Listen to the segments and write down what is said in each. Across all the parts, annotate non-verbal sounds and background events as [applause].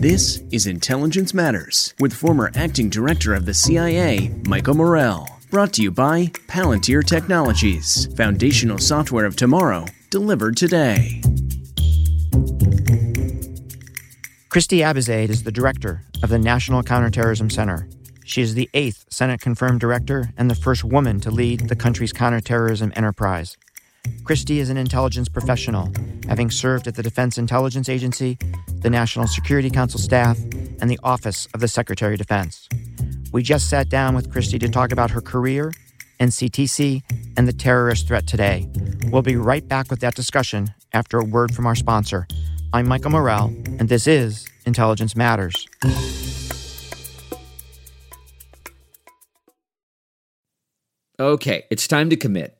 This is Intelligence Matters with former acting director of the CIA, Michael Morell. Brought to you by Palantir Technologies, foundational software of tomorrow, delivered today. Christy Abizaid is the director of the National Counterterrorism Center. She is the eighth Senate confirmed director and the first woman to lead the country's counterterrorism enterprise. Christy is an intelligence professional, having served at the Defense Intelligence Agency, the National Security Council staff, and the Office of the Secretary of Defense. We just sat down with Christy to talk about her career, NCTC, and the terrorist threat today. We'll be right back with that discussion after a word from our sponsor. I'm Michael Morell, and this is Intelligence Matters. Okay, it's time to commit.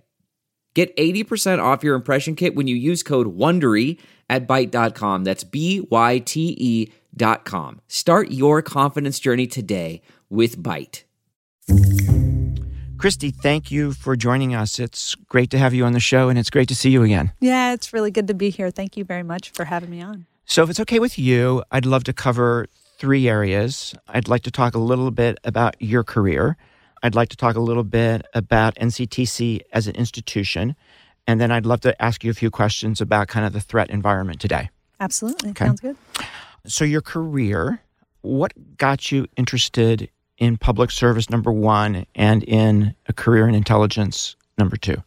Get 80% off your impression kit when you use code WONDERY at Byte.com. That's B-Y-T-E dot com. Start your confidence journey today with Byte. Christy, thank you for joining us. It's great to have you on the show, and it's great to see you again. Yeah, it's really good to be here. Thank you very much for having me on. So, if it's okay with you, I'd love to cover three areas. I'd like to talk a little bit about your career. I'd like to talk a little bit about NCTC as an institution. And then I'd love to ask you a few questions about kind of the threat environment today. Absolutely. Okay. Sounds good. So, your career, what got you interested in public service, number one, and in a career in intelligence, number two?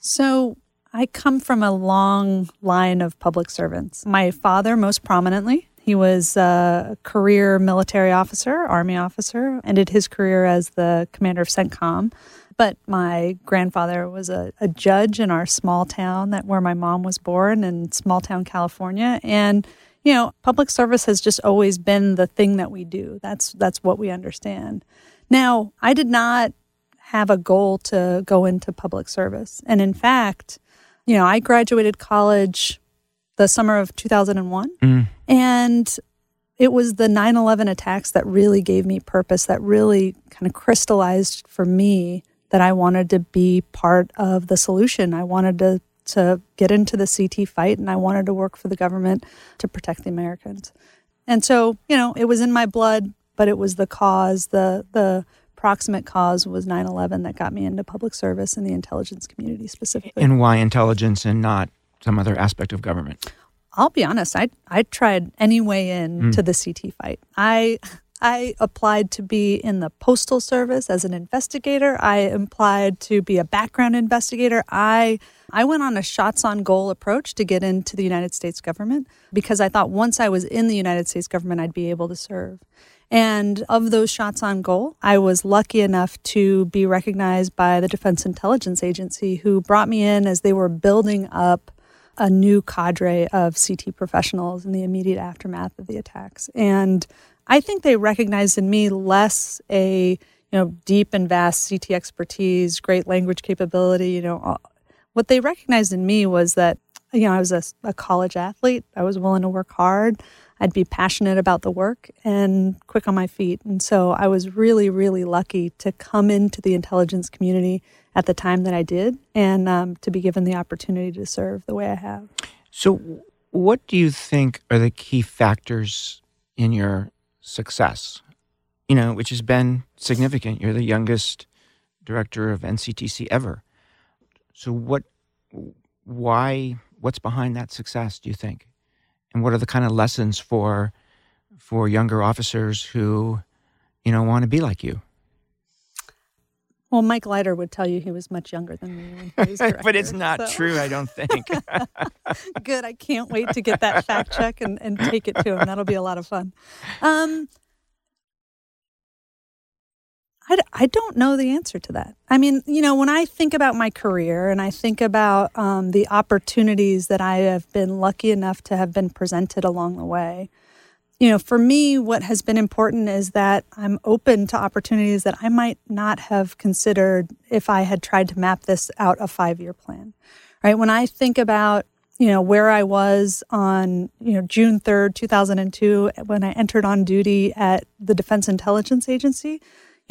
So, I come from a long line of public servants. My father, most prominently, he was a career military officer, Army officer, ended his career as the commander of CENTCOM. But my grandfather was a, a judge in our small town that where my mom was born in small town California. And, you know, public service has just always been the thing that we do. That's that's what we understand. Now, I did not have a goal to go into public service. And in fact, you know, I graduated college the summer of 2001. Mm. And it was the 9 11 attacks that really gave me purpose, that really kind of crystallized for me that I wanted to be part of the solution. I wanted to, to get into the CT fight and I wanted to work for the government to protect the Americans. And so, you know, it was in my blood, but it was the cause, the, the, proximate cause was 9-11 that got me into public service in the intelligence community specifically And why intelligence and not some other aspect of government? I'll be honest. I I tried any way in Mm. to the CT fight. I I applied to be in the Postal Service as an investigator. I applied to be a background investigator. I I went on a shots on goal approach to get into the United States government because I thought once I was in the United States government, I'd be able to serve. And of those shots on goal, I was lucky enough to be recognized by the Defense Intelligence Agency, who brought me in as they were building up a new cadre of CT professionals in the immediate aftermath of the attacks. And I think they recognized in me less a you know deep and vast CT expertise, great language capability. You know, what they recognized in me was that you know I was a, a college athlete. I was willing to work hard. I'd be passionate about the work and quick on my feet. And so I was really, really lucky to come into the intelligence community at the time that I did and um, to be given the opportunity to serve the way I have. So, what do you think are the key factors in your success? You know, which has been significant. You're the youngest director of NCTC ever. So, what, why, what's behind that success, do you think? And what are the kind of lessons for for younger officers who you know want to be like you? Well mike leiter would tell you he was much younger than me [laughs] director, but it's not so. true i don't think. [laughs] Good i can't wait to get that fact check and, and take it to him. That'll be a lot of fun. Um, I, I don't know the answer to that. I mean, you know, when I think about my career and I think about um, the opportunities that I have been lucky enough to have been presented along the way, you know, for me, what has been important is that I'm open to opportunities that I might not have considered if I had tried to map this out a five year plan. Right. When I think about you know where I was on you know June 3rd 2002 when I entered on duty at the Defense Intelligence Agency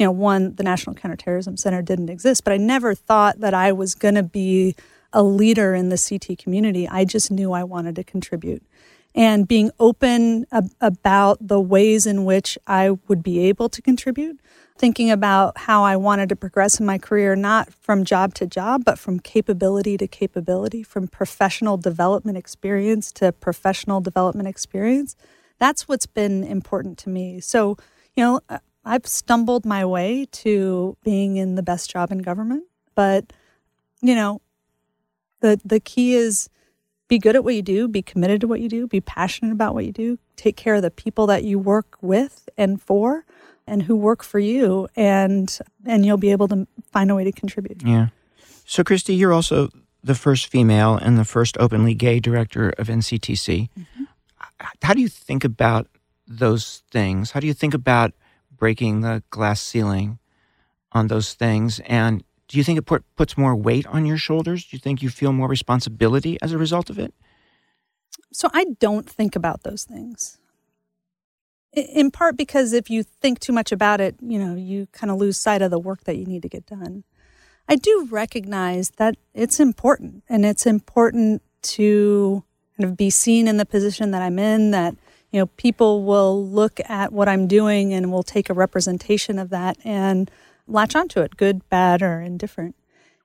you know, one, the National Counterterrorism Center didn't exist, but I never thought that I was going to be a leader in the CT community. I just knew I wanted to contribute. And being open ab- about the ways in which I would be able to contribute, thinking about how I wanted to progress in my career, not from job to job, but from capability to capability, from professional development experience to professional development experience. That's what's been important to me. So, you know, I've stumbled my way to being in the best job in government, but you know, the the key is be good at what you do, be committed to what you do, be passionate about what you do, take care of the people that you work with and for and who work for you and and you'll be able to find a way to contribute. Yeah. So Christy, you're also the first female and the first openly gay director of NCTC. Mm-hmm. How do you think about those things? How do you think about breaking the glass ceiling on those things? And do you think it put, puts more weight on your shoulders? Do you think you feel more responsibility as a result of it? So I don't think about those things. In part because if you think too much about it, you know, you kind of lose sight of the work that you need to get done. I do recognize that it's important and it's important to kind of be seen in the position that I'm in that you know, people will look at what I'm doing and will take a representation of that and latch onto it, good, bad, or indifferent.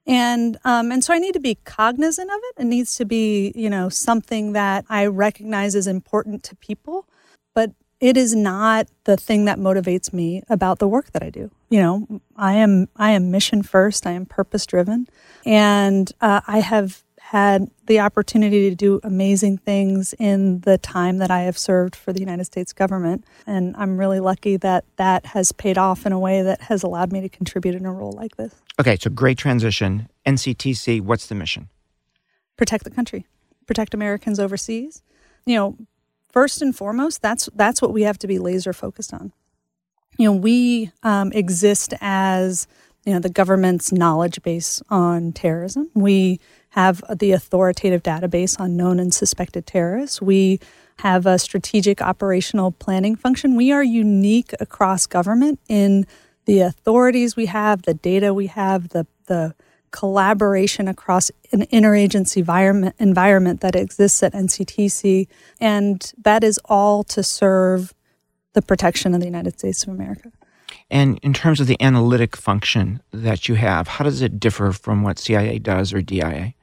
And um, and so I need to be cognizant of it. It needs to be, you know, something that I recognize as important to people, but it is not the thing that motivates me about the work that I do. You know, I am I am mission first. I am purpose driven, and uh, I have had the opportunity to do amazing things in the time that I have served for the United States government. And I'm really lucky that that has paid off in a way that has allowed me to contribute in a role like this. Okay, so great transition. NCTC, what's the mission? Protect the country, protect Americans overseas. You know, first and foremost, that's that's what we have to be laser focused on. You know, we um, exist as you know the government's knowledge base on terrorism. We have the authoritative database on known and suspected terrorists. We have a strategic operational planning function. We are unique across government in the authorities we have, the data we have, the the collaboration across an interagency environment, environment that exists at NCTC, and that is all to serve the protection of the United States of America. And in terms of the analytic function that you have, how does it differ from what CIA does or DIA?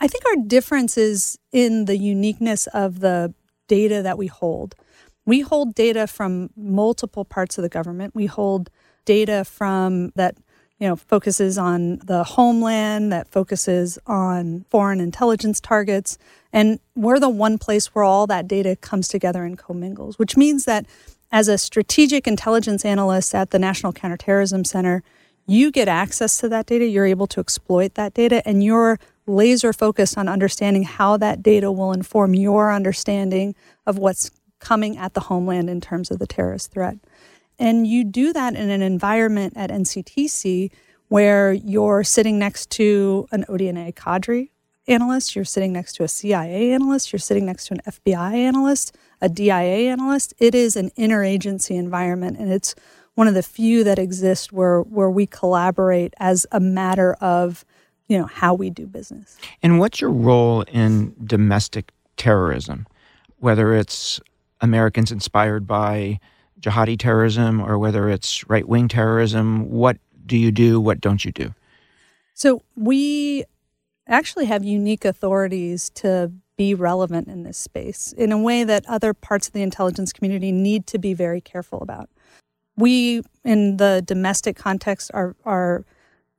I think our difference is in the uniqueness of the data that we hold. We hold data from multiple parts of the government. We hold data from that you know focuses on the homeland that focuses on foreign intelligence targets and we're the one place where all that data comes together and commingles which means that as a strategic intelligence analyst at the National Counterterrorism Center you get access to that data you're able to exploit that data and you're laser focused on understanding how that data will inform your understanding of what's coming at the homeland in terms of the terrorist threat and you do that in an environment at NCTC where you're sitting next to an ODNI cadre analyst, you're sitting next to a CIA analyst, you're sitting next to an FBI analyst, a DIA analyst. It is an interagency environment, and it's one of the few that exist where where we collaborate as a matter of you know how we do business. And what's your role in domestic terrorism, whether it's Americans inspired by jihadi terrorism or whether it's right wing terrorism? What do you do? What don't you do? So we actually have unique authorities to be relevant in this space in a way that other parts of the intelligence community need to be very careful about. We, in the domestic context, are, are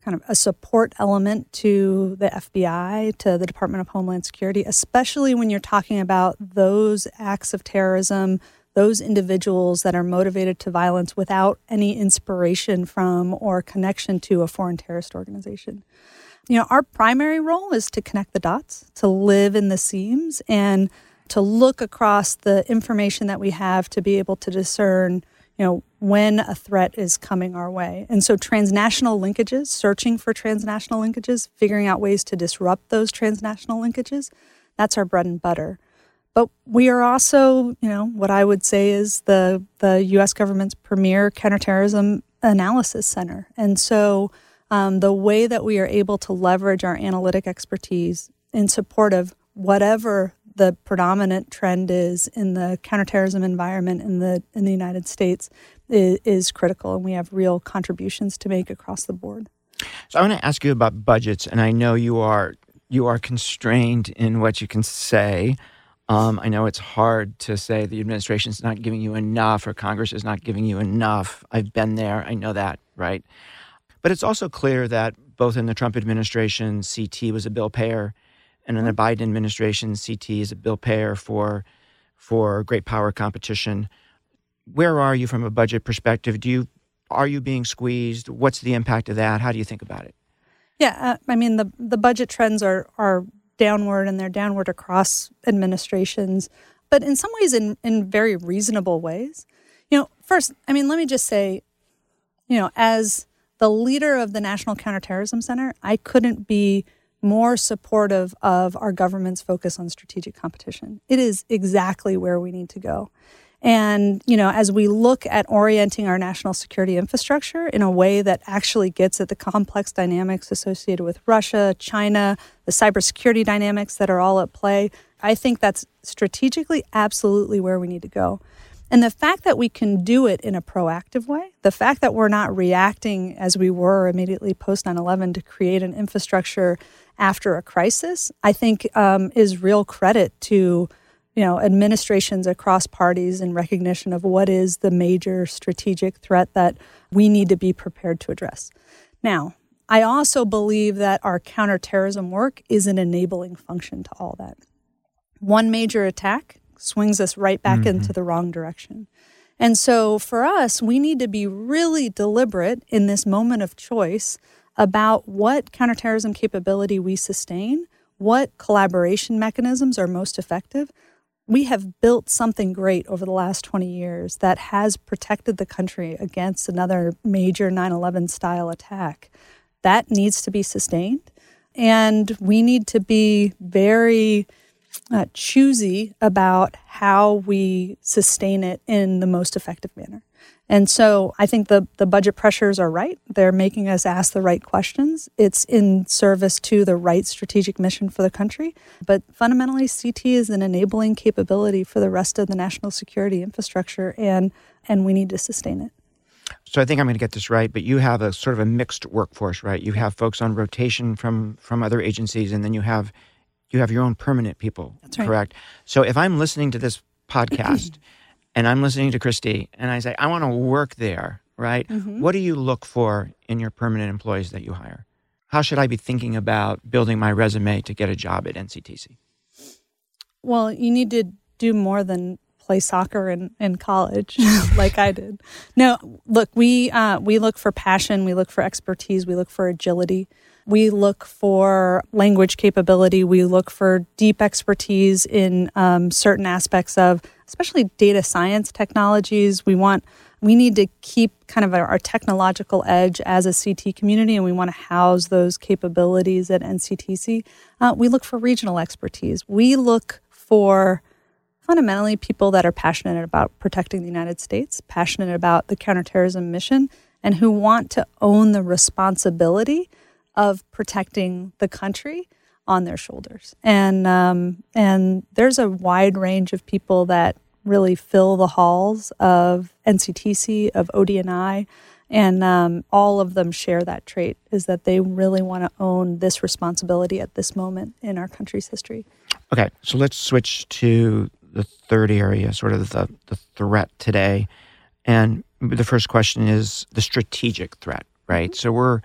kind of a support element to the FBI, to the Department of Homeland Security, especially when you're talking about those acts of terrorism those individuals that are motivated to violence without any inspiration from or connection to a foreign terrorist organization. You know, our primary role is to connect the dots, to live in the seams, and to look across the information that we have to be able to discern, you know, when a threat is coming our way. And so transnational linkages, searching for transnational linkages, figuring out ways to disrupt those transnational linkages, that's our bread and butter. But we are also, you know, what I would say is the the U.S. government's premier counterterrorism analysis center, and so um, the way that we are able to leverage our analytic expertise in support of whatever the predominant trend is in the counterterrorism environment in the in the United States is, is critical, and we have real contributions to make across the board. So I want to ask you about budgets, and I know you are you are constrained in what you can say. Um, I know it's hard to say the administration is not giving you enough or Congress is not giving you enough. I've been there. I know that, right? But it's also clear that both in the Trump administration, CT was a bill payer, and in the Biden administration, CT is a bill payer for for great power competition. Where are you from a budget perspective? Do you are you being squeezed? What's the impact of that? How do you think about it? Yeah, uh, I mean the the budget trends are are downward and they're downward across administrations, but in some ways in, in very reasonable ways. You know, first, I mean, let me just say, you know, as the leader of the National Counterterrorism Center, I couldn't be more supportive of our government's focus on strategic competition. It is exactly where we need to go. And, you know, as we look at orienting our national security infrastructure in a way that actually gets at the complex dynamics associated with Russia, China, the cybersecurity dynamics that are all at play, I think that's strategically absolutely where we need to go. And the fact that we can do it in a proactive way, the fact that we're not reacting as we were immediately post 9 11 to create an infrastructure after a crisis, I think um, is real credit to you know, administrations across parties in recognition of what is the major strategic threat that we need to be prepared to address. Now, I also believe that our counterterrorism work is an enabling function to all that. One major attack swings us right back mm-hmm. into the wrong direction. And so for us, we need to be really deliberate in this moment of choice about what counterterrorism capability we sustain, what collaboration mechanisms are most effective, we have built something great over the last 20 years that has protected the country against another major 9 11 style attack. That needs to be sustained. And we need to be very uh, choosy about how we sustain it in the most effective manner. And so I think the, the budget pressures are right. They're making us ask the right questions. It's in service to the right strategic mission for the country. But fundamentally, CT is an enabling capability for the rest of the national security infrastructure, and, and we need to sustain it. So I think I'm going to get this right, but you have a sort of a mixed workforce, right? You have folks on rotation from from other agencies, and then you have you have your own permanent people. That's right. Correct. So if I'm listening to this [clears throat] podcast and I'm listening to Christy, and I say, I want to work there, right? Mhm. What do you look for in your permanent employees that you hire? How should I be thinking about building my resume to get a job at NCTC? Well, you need to do more than play soccer in, in college [laughs] like I did. No, look, we uh, we look for passion, we look for expertise, we look for agility. We look for language capability. We look for deep expertise in um, certain aspects of, especially data science technologies. We want, we need to keep kind of our, our technological edge as a CT community, and we want to house those capabilities at NCTC. Uh, we look for regional expertise. We look for fundamentally people that are passionate about protecting the United States, passionate about the counterterrorism mission, and who want to own the responsibility of protecting the country on their shoulders. And um, and there's a wide range of people that really fill the halls of NCTC, of ODNI, and um, all of them share that trait: is that they really want to own this responsibility at this moment in our country's history. Okay, so let's switch to the third area, sort of the, the threat today. And the first question is the strategic threat, right? So we're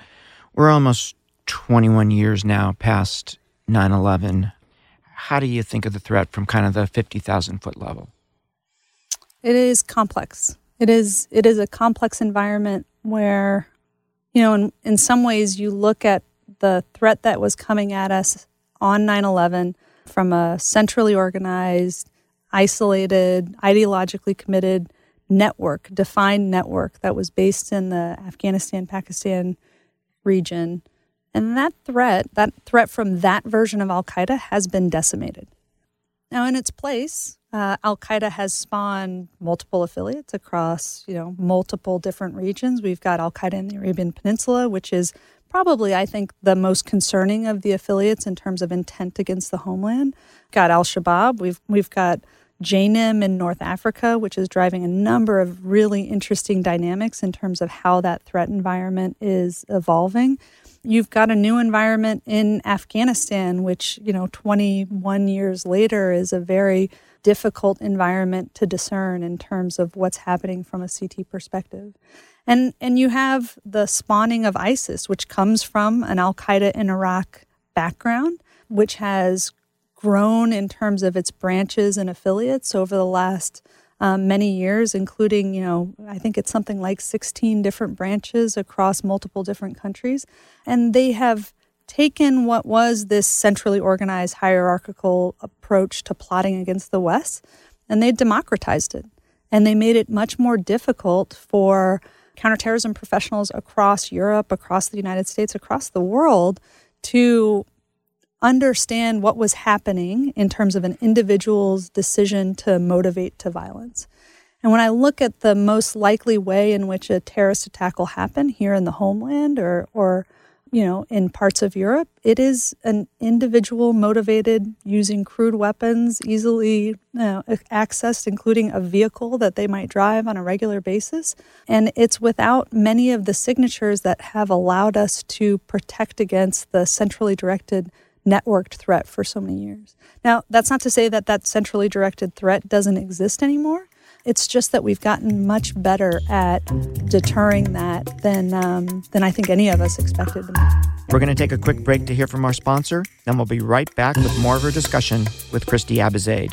we're almost 21 years now past 9/11. How do you think of the threat from kind of the 50,000 foot level? It is complex. It is it is a complex environment where, you know, in, in some ways you look at the threat that was coming at us on 9/11 from a centrally organized, isolated, ideologically committed network, defined network that was based in the Afghanistan Pakistan region. And that threat, that threat from that version of Al Qaeda has been decimated. Now, in its place, uh, Al Qaeda has spawned multiple affiliates across, you know, multiple different regions. We've got Al Qaeda in the Arabian Peninsula, which is probably, I think, the most concerning of the affiliates in terms of intent against the homeland. Got Al Shabaab. We've we've got JNIM in North Africa, which is driving a number of really interesting dynamics in terms of how that threat environment is evolving. You've got a new environment in Afghanistan, which, you know, 21 years later is a very difficult environment to discern in terms of what's happening from a CT perspective. And and you have the spawning of ISIS, which comes from an Al Qaeda in Iraq background, which has grown in terms of its branches and affiliates over the last um, many years, including, you know, I think it's something like 16 different branches across multiple different countries. And they have taken what was this centrally organized hierarchical approach to plotting against the West and they democratized it. And they made it much more difficult for counterterrorism professionals across Europe, across the United States, across the world to understand what was happening in terms of an individual's decision to motivate to violence. And when I look at the most likely way in which a terrorist attack will happen here in the homeland or, or you know, in parts of Europe, it is an individual motivated using crude weapons, easily you know, accessed, including a vehicle that they might drive on a regular basis. And it's without many of the signatures that have allowed us to protect against the centrally directed networked threat for so many years. Now, that's not to say that that centrally directed threat doesn't exist anymore. It's just that we've gotten much better at deterring that than um, than I think any of us expected. We're going to take a quick break to hear from our sponsor, then we'll be right back with more of our discussion with Christy Abizaid.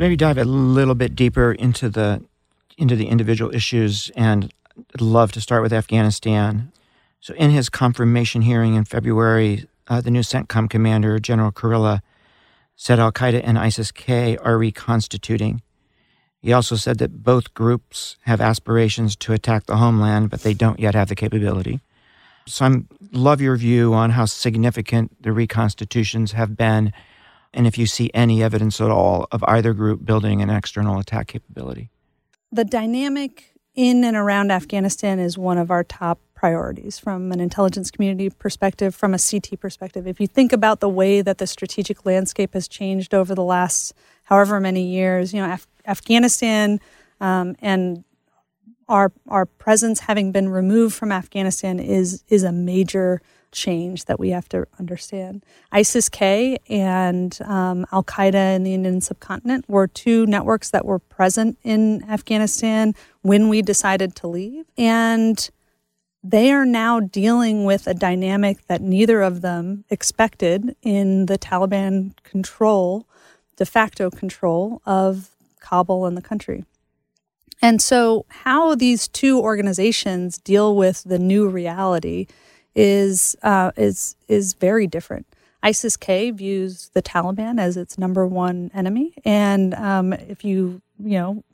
Maybe dive a little bit deeper into the into the individual issues, and I'd love to start with Afghanistan. So, in his confirmation hearing in February, uh, the new CENTCOM commander, General Kurilla, said Al Qaeda and ISIS K are reconstituting. He also said that both groups have aspirations to attack the homeland, but they don't yet have the capability. So, I love your view on how significant the reconstitutions have been and if you see any evidence at all of either group building an external attack capability. The dynamic in and around Afghanistan is one of our top priorities from an intelligence community perspective, from a CT perspective. If you think about the way that the strategic landscape has changed over the last however many years, you know, Af- Afghanistan um, and our our presence having been removed from Afghanistan is is a major change that we have to understand. ISIS K and um, Al Qaeda in the Indian subcontinent were two networks that were present in Afghanistan when we decided to leave. And they are now dealing with a dynamic that neither of them expected in the Taliban control, de facto control of Kabul and the country. And so, how these two organizations deal with the new reality is uh, is is very different. ISIS K views the Taliban as its number one enemy, and um, if you you know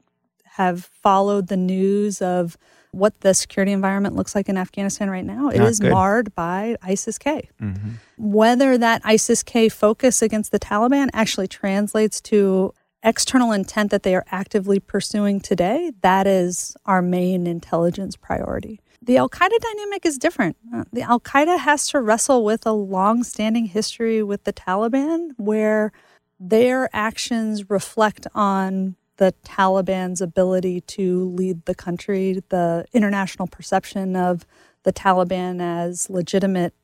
have followed the news of what the security environment looks like in Afghanistan right now, it Not is good. marred by ISIS K. Mm-hmm. Whether that ISIS K focus against the Taliban actually translates to external intent that they are actively pursuing today, that is our main intelligence priority. The Al Qaeda dynamic is different. Uh, the Al Qaeda has to wrestle with a long standing history with the Taliban where their actions reflect on the Taliban's ability to lead the country, the international perception of the Taliban as legitimate.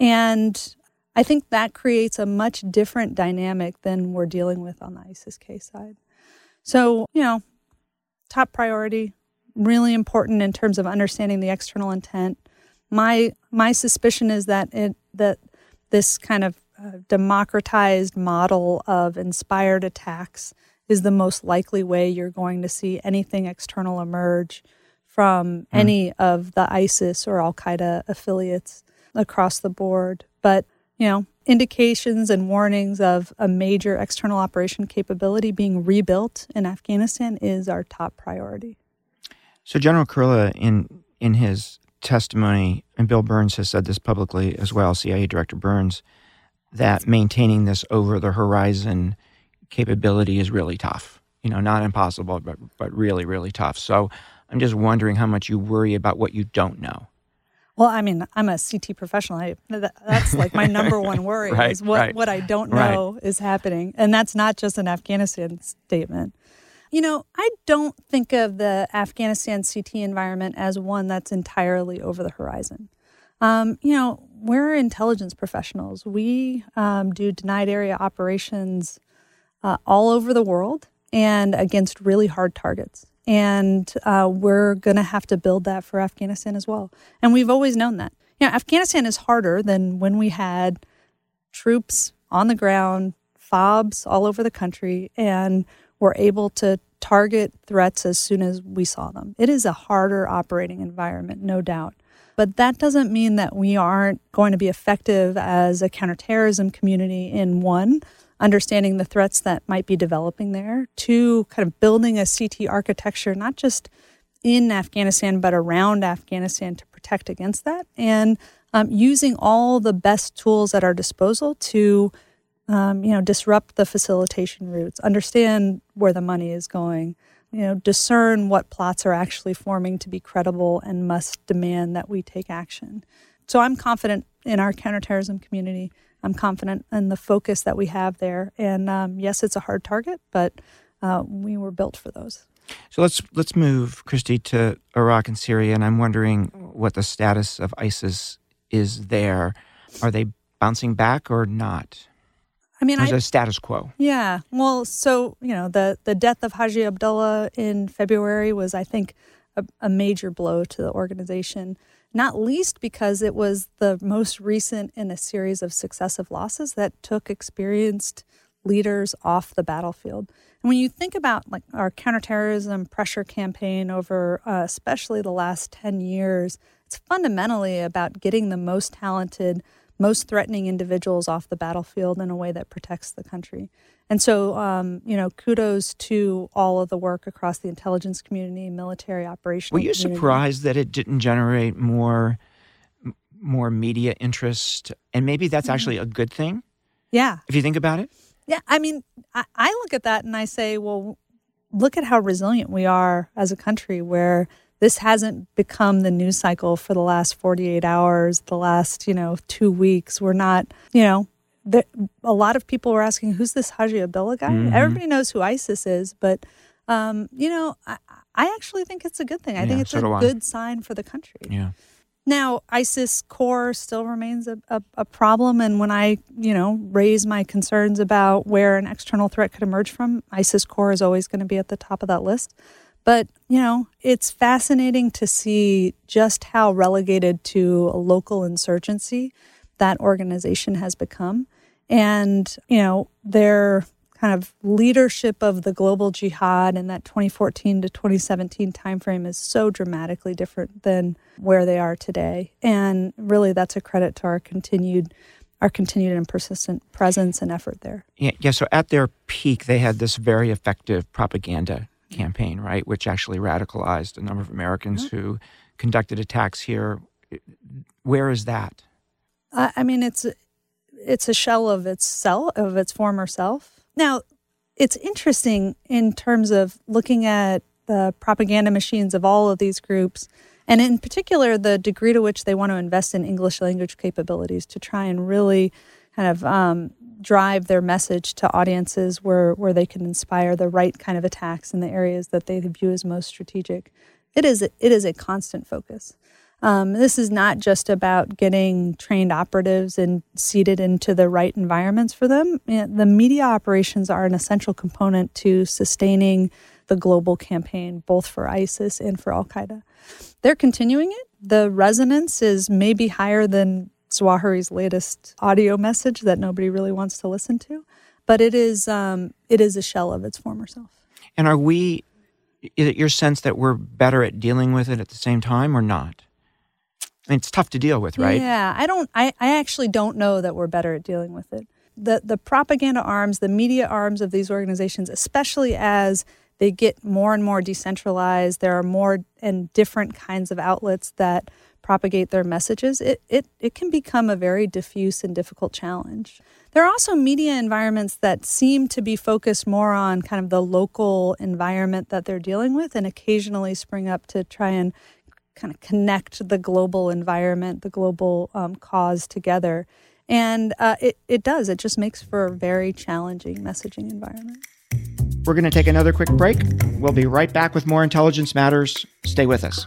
And I think that creates a much different dynamic than we're dealing with on the ISIS K side. So, you know, top priority, really important in terms of understanding the external intent. My my suspicion is that it that this kind of uh, democratized model of inspired attacks is the most likely way you're going to see anything external emerge from any of the ISIS or Al Qaeda affiliates across the board. But you know, indications and warnings of a major external operation capability being rebuilt in Afghanistan is our top priority. So General Kurilla, in in his testimony, and Bill Burns has said this publicly as well, CIA Director Burns, that maintaining this over the horizon capability is really tough. You know, not impossible, but but really, really tough. So I'm just wondering how much you worry about what you don't know. Well, I mean, I'm a CT professional. I, that, that's like my number one worry [laughs] Right, is what, right. what I don't Right. know is happening. And that's not just an Afghanistan statement. You know, I don't think of the Afghanistan CT environment as one that's entirely over the horizon. Um, you know, we're intelligence professionals. We um, do denied area operations uh, all over the world and against really hard targets. And uh, we're going to have to build that for Afghanistan as well. And we've always known that. You know, Afghanistan is harder than when we had troops on the ground, fobs all over the country, and were able to target threats as soon as we saw them. It is a harder operating environment, no doubt. But that doesn't mean that we aren't going to be effective as a counterterrorism community in one, understanding the threats that might be developing there, two, kind of building a CT architecture, not just in Afghanistan, but around Afghanistan to protect against that, and um, using all the best tools at our disposal to um, you know, disrupt the facilitation routes, understand where the money is going, you know, discern what plots are actually forming to be credible and must demand that we take action. So I'm confident in our counterterrorism community. I'm confident in the focus that we have there. And um, yes, it's a hard target, but uh, we were built for those. So let's let's move, Christy, to Iraq and Syria, and I'm wondering what the status of ISIS is there. Are they bouncing back or not? I mean, is a status quo? Yeah. Well, so, you know, the, the death of Haji Abdullah in February was, I think, a, a major blow to the organization, not least because it was the most recent in a series of successive losses that took experienced leaders off the battlefield. And when you think about like our counterterrorism pressure campaign over uh, especially the last 10 years, it's fundamentally about getting the most talented, most threatening individuals off the battlefield in a way that protects the country. And so, um, you know, kudos to all of the work across the intelligence community, military operations. Were you surprised that it didn't generate more more media interest? And maybe that's actually a good thing Yeah. if you think about it. Yeah, I mean, I, I look at that and I say, well, look at how resilient we are as a country where this hasn't become the news cycle for the last 48 hours, the last, you know, two weeks. We're not, you know, the, a lot of people were asking, who's this Haji Abdullah guy? Mm-hmm. Everybody knows who ISIS is, but, um, you know, I, I, actually think it's a good thing. I yeah, think it's so a good sign for the country. Yeah. Now, ISIS core still remains a, a, a, problem. And when I, you know, raise my concerns about where an external threat could emerge from, ISIS core is always going to be at the top of that list. But, you know, it's fascinating to see just how relegated to a local insurgency that organization has become. And, you know, their kind of leadership of the global jihad in that 2014 to 2017 timeframe is so dramatically different than where they are today. And really that's a credit to our continued our continued and persistent presence and effort there. Yeah, yeah. So at their peak, they had this very effective propaganda campaign, right, which actually radicalized a number of Americans mm-hmm. who conducted attacks here. Where is that? I mean, it's it's a shell of its self, of its former self. Now, it's interesting in terms of looking at the propaganda machines of all of these groups, and in particular, the degree to which they want to invest in English language capabilities to try and really kind of um, drive their message to audiences where, where they can inspire the right kind of attacks in the areas that they view as most strategic. It is, it is a constant focus. Um, this is not just about getting trained operatives and seated into the right environments for them. The media operations are an essential component to sustaining the global campaign, both for ISIS and for Al Qaeda. They're continuing it. The resonance is maybe higher than Zawahiri's latest audio message that nobody really wants to listen to, but it is um, it is a shell of its former self. And are we? Is it your sense that we're better at dealing with it at the same time, or not? I mean, it's tough to deal with, right? Yeah, I don't. I, I actually don't know that we're better at dealing with it. The the propaganda arms, the media arms of these organizations, especially as they get more and more decentralized, there are more and different kinds of outlets that propagate their messages, it, it, it can become a very diffuse and difficult challenge. There are also media environments that seem to be focused more on kind of the local environment that they're dealing with and occasionally spring up to try and kind of connect the global environment, the global um, cause together. And uh, it, it does, it just makes for a very challenging messaging environment. We're going to take another quick break. We'll be right back with more Intelligence Matters. Stay with us.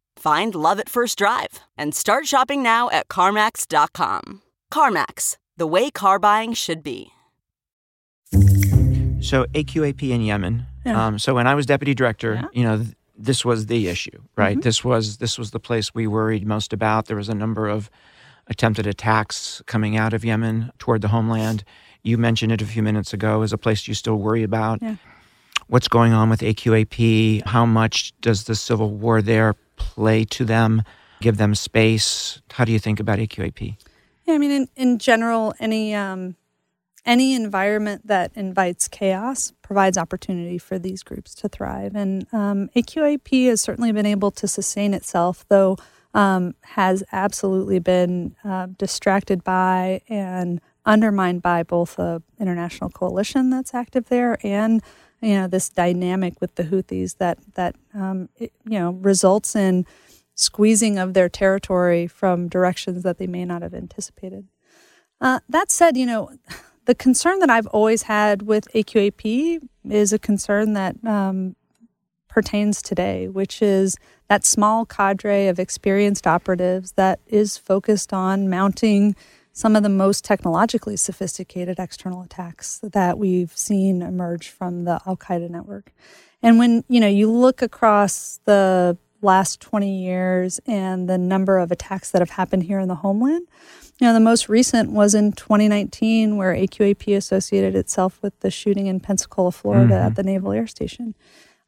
Find love at first drive and start shopping now at CarMax.com. CarMax, the way car buying should be. So, AQAP in Yemen. Yeah. Um, so, when I was deputy director, yeah. you know, th- this was the issue, right? Mm-hmm. This was this was the place we worried most about. There was a number of attempted attacks coming out of Yemen toward the homeland. You mentioned it a few minutes ago as a place you still worry about. Yeah. What's going on with AQAP? How much does the civil war there play to them, give them space? How do you think about AQAP? Yeah, I mean, in, in general, any um, any environment that invites chaos provides opportunity for these groups to thrive. And um, AQAP has certainly been able to sustain itself, though um, has absolutely been uh, distracted by and undermined by both the international coalition that's active there and you know this dynamic with the Houthis that that um, it, you know results in squeezing of their territory from directions that they may not have anticipated. Uh, that said, you know the concern that I've always had with AQAP is a concern that um, pertains today, which is that small cadre of experienced operatives that is focused on mounting some of the most technologically sophisticated external attacks that we've seen emerge from the Al Qaeda network. And when you know you look across the last 20 years and the number of attacks that have happened here in the homeland, you know, the most recent was in 2019 where AQAP associated itself with the shooting in Pensacola, Florida mm-hmm. at the Naval Air Station.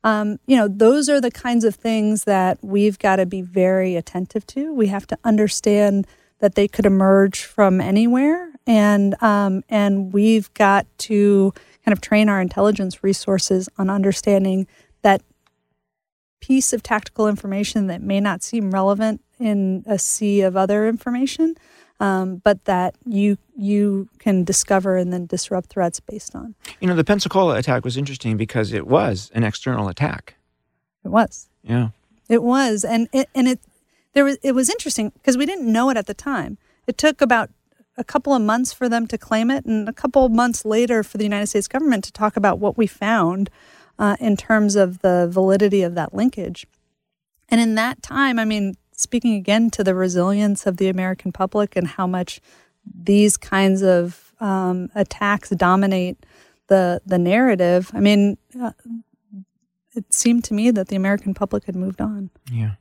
Um, you know, those are the kinds of things that we've got to be very attentive to. We have to understand that they could emerge from anywhere, and um, and we've got to kind of train our intelligence resources on understanding that piece of tactical information that may not seem relevant in a sea of other information, um, but that you you can discover and then disrupt threats based on. You know, the Pensacola attack was interesting because it was an external attack. It was. Yeah. It was, and it, and it there was it was interesting because we didn't know it at the time. It took about a couple of months for them to claim it, and a couple of months later for the United States government to talk about what we found uh, in terms of the validity of that linkage. And in that time, I mean, speaking again to the resilience of the American public and how much these kinds of um, attacks dominate the the narrative. I mean, uh, it seemed to me that the American public had moved on. Yeah.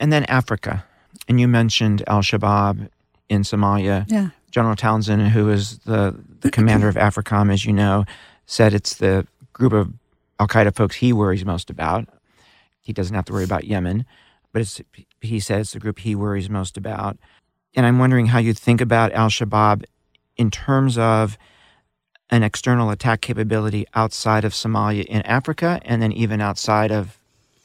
And then Africa. And you mentioned Al Shabaab in Somalia. Yeah. General Townsend, who is the, the commander of AFRICOM, as you know, said it's the group of Al Qaeda folks he worries most about. He doesn't have to worry about Yemen, but it's, he says it's the group he worries most about. And I'm wondering how you think about Al Shabaab in terms of an external attack capability outside of Somalia in Africa and then even outside of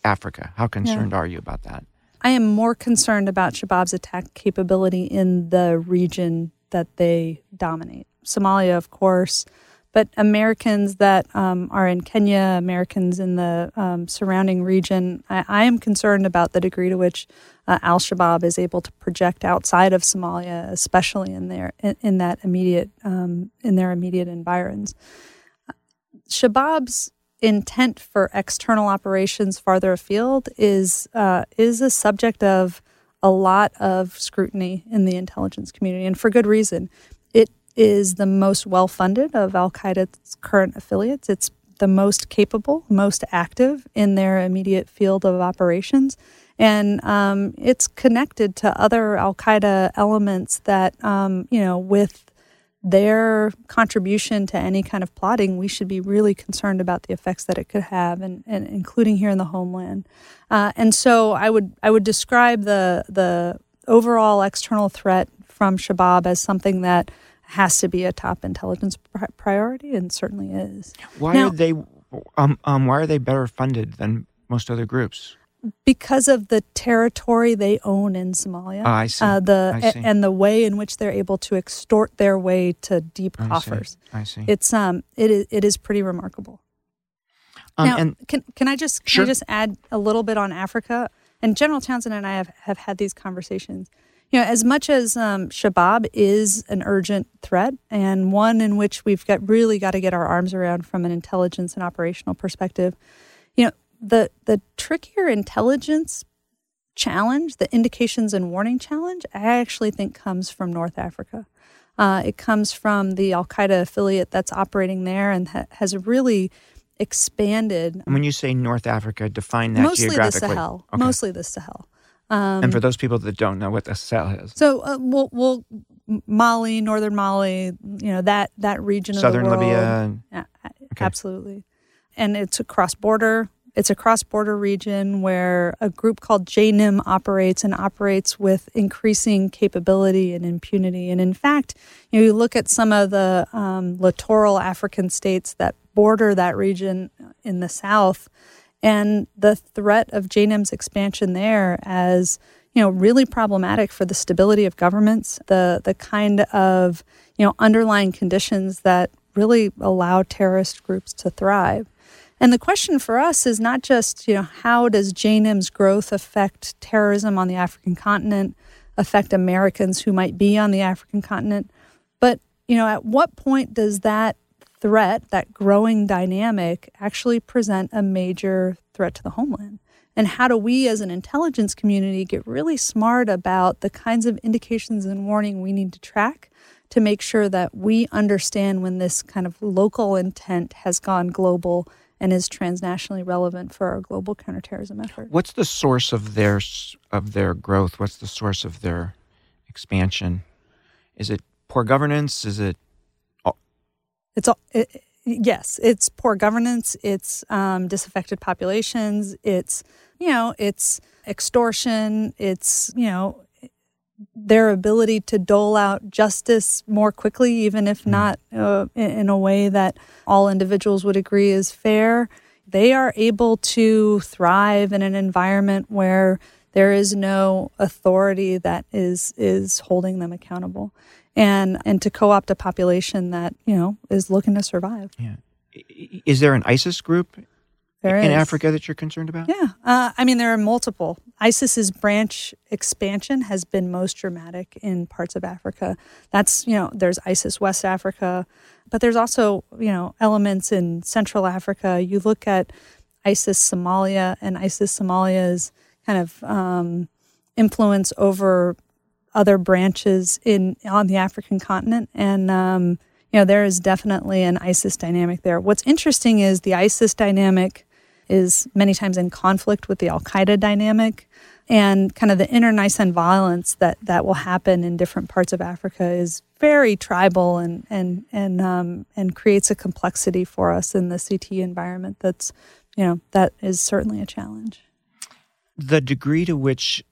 Africa. How concerned yeah. are you about that? I am more concerned about Shabaab's attack capability in the region that they dominate. Somalia, of course, but Americans that um, are in Kenya, Americans in the um, surrounding region, I, I, am concerned about the degree to which uh, Al Shabaab is able to project outside of Somalia, especially in their in, in that immediate um, in their immediate environs. Shabaab's intent for external operations farther afield is uh, is a subject of a lot of scrutiny in the intelligence community, and for good reason. It is the most well funded of Al Qaeda's current affiliates. It's the most capable, most active in their immediate field of operations. And um, it's connected to other Al Qaeda elements that, um, you know, with their contribution to any kind of plotting, we should be really concerned about the effects that it could have, and, and including here in the homeland. Uh, and so, I would I would describe the the overall external threat from Shabab as something that has to be a top intelligence priority, and certainly is. Why now, are they? Um, um, why are they better funded than most other groups? Because of the territory they own in Somalia. Oh, I see. Uh, the I see. and the way in which they're able to extort their way to deep I coffers. See. I see. It's um it is it is pretty remarkable. Um, now, and can can I just can. I just add a little bit on Africa? And General Townsend and I have, have had these conversations. You know, as much as um, Shabab is an urgent threat and one in which we've got really got to get our arms around from an intelligence and operational perspective, you know, the the trickier intelligence challenge, the indications and warning challenge, I actually think comes from North Africa. Uh, it comes from the Al Qaeda affiliate that's operating there and ha- has really expanded. And when you say North Africa, define that mostly geographically. the Sahel. Okay. Mostly the Sahel. Um, and for those people that don't know what the Sahel is, so uh, we'll, we'll, Mali, northern Mali, you know that that region southern of the world. Libya. Yeah, okay. absolutely. And it's a cross border it's a cross border region where a group called JNIM operates and operates with increasing capability and impunity. And in fact, you, know, you look at some of the um, littoral African states that border that region in the south, and the threat of JNIM's expansion there as you know really problematic for the stability of governments, the the kind of you know underlying conditions that really allow terrorist groups to thrive. And the question for us is not just, you know, how does JNIM's growth affect terrorism on the African continent, affect Americans who might be on the African continent, but you know, at what point does that threat, that growing dynamic, actually present a major threat to the homeland? And how do we as an intelligence community get really smart about the kinds of indications and warning we need to track to make sure that we understand when this kind of local intent has gone global and is transnationally relevant for our global counterterrorism effort. What's the source of their of their growth? What's the source of their expansion? Is it poor governance? Is it? All- it's all. It, yes, it's poor governance. It's um, disaffected populations. It's you know, it's extortion. It's you know, their ability to dole out justice more quickly, even if hmm. not uh, in a way that all individuals would agree is fair. They are able to thrive in an environment where there is no authority that is is holding them accountable, and and to co-opt a population that you know is looking to survive. Yeah. Is there an ISIS group there in is. Africa that you're concerned about? Yeah. Uh, I mean, there are multiple. ISIS's branch expansion has been most dramatic in parts of Africa. That's, you know, there's ISIS West Africa, but there's also, you know, elements in Central Africa. You look at ISIS Somalia and ISIS Somalia's kind of um, influence over other branches in on the African continent. And, um, you know, there is definitely an ISIS dynamic there. What's interesting is the ISIS dynamic is many times in conflict with the Al Qaeda dynamic. And kind of the internecine violence that, that will happen in different parts of Africa is very tribal and and and um, and creates a complexity for us in the CT environment. That's you know that is certainly a challenge. The degree to which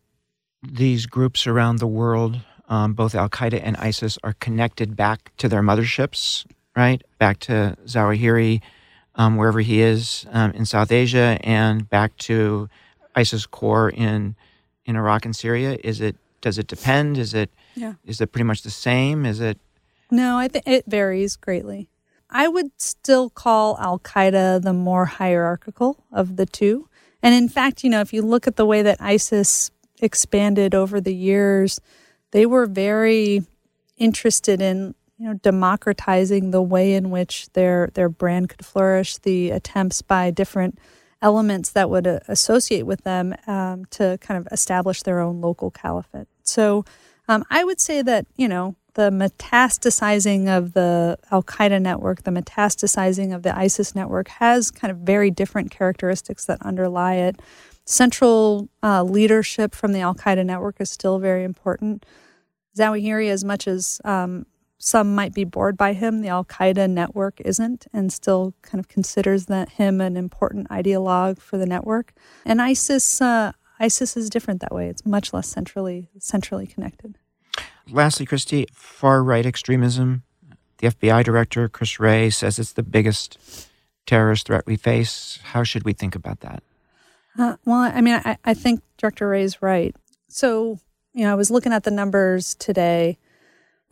these groups around the world, um, both Al Qaeda and ISIS, are connected back to their motherships, right? Back to Zawahiri, um, wherever he is um, in South Asia and back to ISIS core in in Iraq and Syria? Is it does it depend? Is it yeah. is it pretty much the same? Is it? No, I think it varies greatly. I would still call Al Qaeda the more hierarchical of the two. And in fact, you know, if you look at the way that ISIS expanded over the years, they were very interested in you know, democratizing the way in which their their brand could flourish, the attempts by different elements that would uh, associate with them um, to kind of establish their own local caliphate. So um, I would say that you know the metastasizing of the Al Qaeda network, the metastasizing of the ISIS network has kind of very different characteristics that underlie it. Central uh, leadership from the Al Qaeda network is still very important. Zawahiri, as much as um, some might be bored by him. The Al Qaeda network isn't, and still kind of considers that him an important ideologue for the network. And ISIS, uh, ISIS is different that way. It's much less centrally centrally connected. Lastly, Christy, far right extremism. The FBI director Chris Wray says it's the biggest terrorist threat we face. How should we think about that? Uh, well, I mean, I, I think Director Wray's right. So, you know, I was looking at the numbers today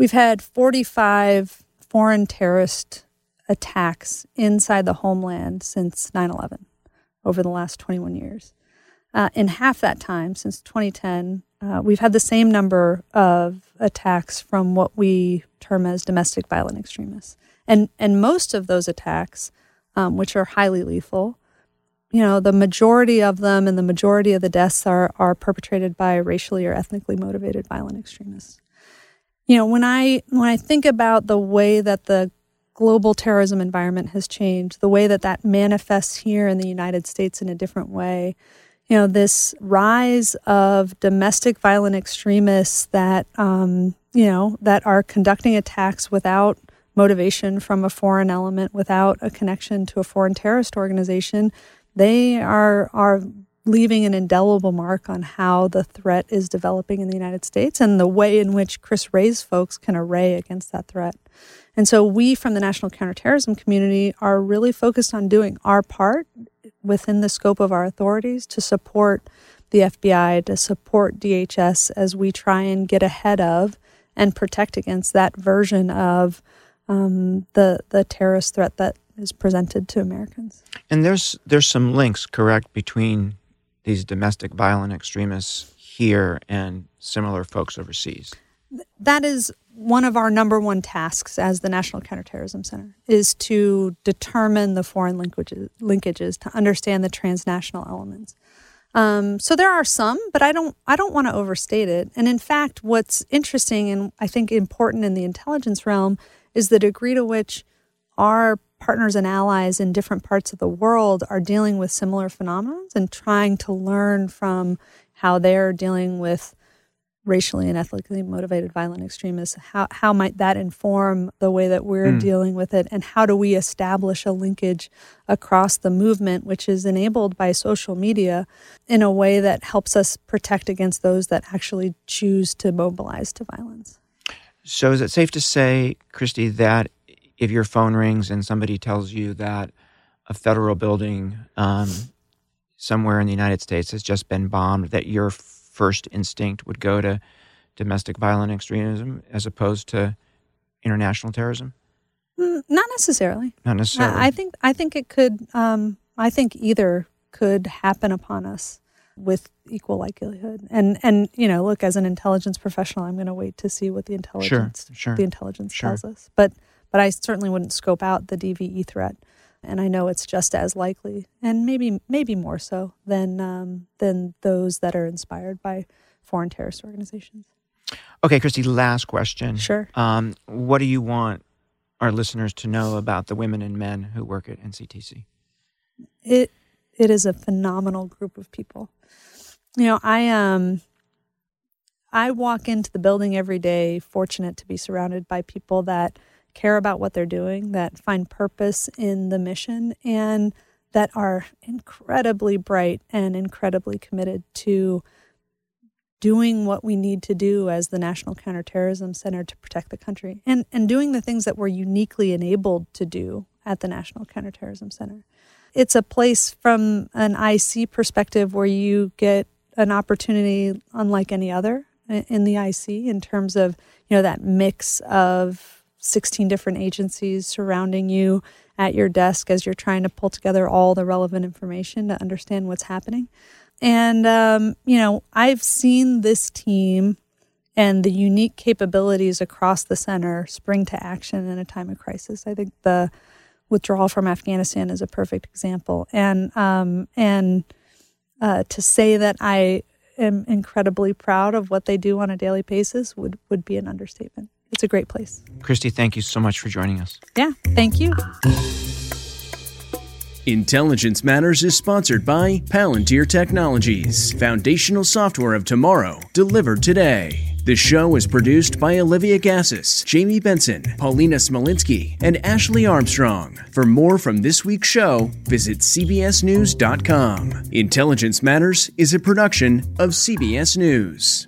We've had 45 foreign terrorist attacks inside the homeland since 9 11 over the last 21 years. Uh, in half that time, since 2010, uh, we've had the same number of attacks from what we term as domestic violent extremists. And, and most of those attacks, um, which are highly lethal, you know, the majority of them and the majority of the deaths are, are perpetrated by racially or ethnically motivated violent extremists you know when i when i think about the way that the global terrorism environment has changed the way that that manifests here in the united states in a different way you know this rise of domestic violent extremists that um, you know that are conducting attacks without motivation from a foreign element without a connection to a foreign terrorist organization they are are leaving an indelible mark on how the threat is developing in the United States and the way in which Chris Wray's folks can array against that threat. And so we from the national counterterrorism community are really focused on doing our part within the scope of our authorities to support the FBI, to support DHS as we try and get ahead of and protect against that version of um, the the terrorist threat that is presented to Americans. And there's there's some links, correct, between these domestic violent extremists here and similar folks overseas? That is one of our number one tasks as the National Counterterrorism Center is to determine the foreign linkages, linkages to understand the transnational elements. Um, so there are some, but I don't I don't want to overstate it. And in fact, what's interesting and I think important in the intelligence realm is the degree to which our partners and allies in different parts of the world are dealing with similar phenomena and trying to learn from how they're dealing with racially and ethnically motivated violent extremists. How, how might that inform the way that we're mm. dealing with it? And how do we establish a linkage across the movement which is enabled by social media in a way that helps us protect against those that actually choose to mobilize to violence? So is it safe to say christy that if your phone rings and somebody tells you that a federal building um, somewhere in the united states has just been bombed that you're first instinct would go to domestic violent extremism as opposed to international terrorism? Mm, not necessarily. Not necessarily. I think I think it could. Um, I think either could happen upon us with equal likelihood. And and you know, look, as an intelligence professional, I'm going to wait to see what the intelligence sure, sure, the intelligence sure. tells us. But but I certainly wouldn't scope out the DVE threat and I know it's just as likely, and maybe maybe more so than um, than those that are inspired by foreign terrorist organizations. Okay, Christy. Last question. Sure. Um, what do you want our listeners to know about the women and men who work at NCTC? It it is a phenomenal group of people. You know, I um I walk into the building every day, fortunate to be surrounded by people that care about what they're doing, that find purpose in the mission, and that are incredibly bright and incredibly committed to doing what we need to do as the National Counterterrorism Center to protect the country and, and doing the things that we're uniquely enabled to do at the National Counterterrorism Center. It's a place from an IC perspective where you get an opportunity unlike any other in the IC in terms of, you know, that mix of 16 different agencies surrounding you at your desk as you're trying to pull together all the relevant information to understand what's happening. And, um, you know, I've seen this team and the unique capabilities across the center spring to action in a time of crisis. I think the withdrawal from Afghanistan is a perfect example. And, um, and uh, to say that I am incredibly proud of what they do on a daily basis would, would be an understatement it's a great place. Christy, thank you so much for joining us. Yeah, thank you. Intelligence Matters is sponsored by Palantir Technologies, foundational software of tomorrow, delivered today. The show is produced by Olivia Gazis, Jamie Benson, Paulina Smolinski, and Ashley Armstrong. For more from this week's show, visit CBSNews.com. Intelligence Matters is a production of CBS News.